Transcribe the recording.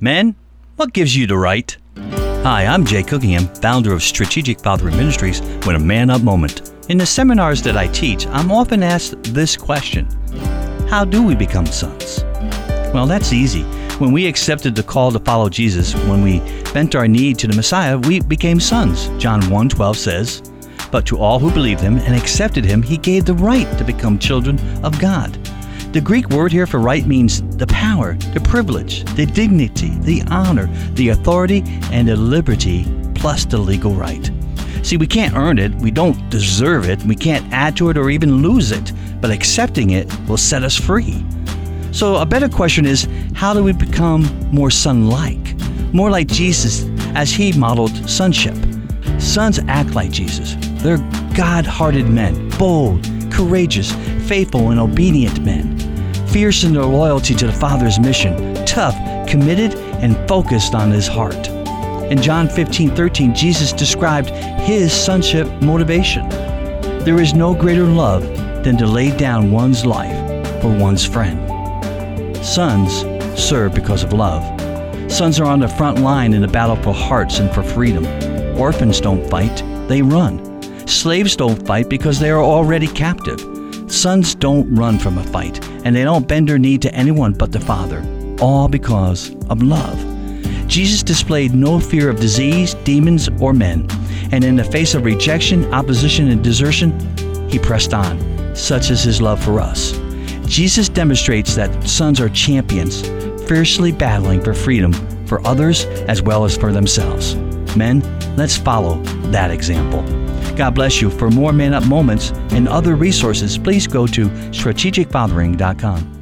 Men, what gives you the right? Hi, I'm Jay Cookingham, founder of Strategic Fathering Ministries with a Man Up Moment. In the seminars that I teach, I'm often asked this question How do we become sons? Well, that's easy. When we accepted the call to follow Jesus, when we bent our knee to the Messiah, we became sons. John 1:12 says, "But to all who believed him and accepted him, he gave the right to become children of God." The Greek word here for right means the power, the privilege, the dignity, the honor, the authority, and the liberty, plus the legal right. See, we can't earn it, we don't deserve it, we can't add to it or even lose it, but accepting it will set us free. So, a better question is how do we become more son like? More like Jesus as he modeled sonship. Sons act like Jesus. They're God hearted men, bold, courageous, faithful, and obedient men fierce in their loyalty to the Father's mission, tough, committed, and focused on his heart. In John 15 13, Jesus described his sonship motivation. There is no greater love than to lay down one's life for one's friend. Sons serve because of love. Sons are on the front line in the battle for hearts and for freedom. Orphans don't fight, they run. Slaves don't fight because they are already captive. Sons don't run from a fight, and they don't bend their knee to anyone but the Father, all because of love. Jesus displayed no fear of disease, demons, or men, and in the face of rejection, opposition, and desertion, he pressed on. Such is his love for us. Jesus demonstrates that sons are champions, fiercely battling for freedom for others as well as for themselves. Men, let's follow that example. God bless you. For more Man Up moments and other resources, please go to strategicfathering.com.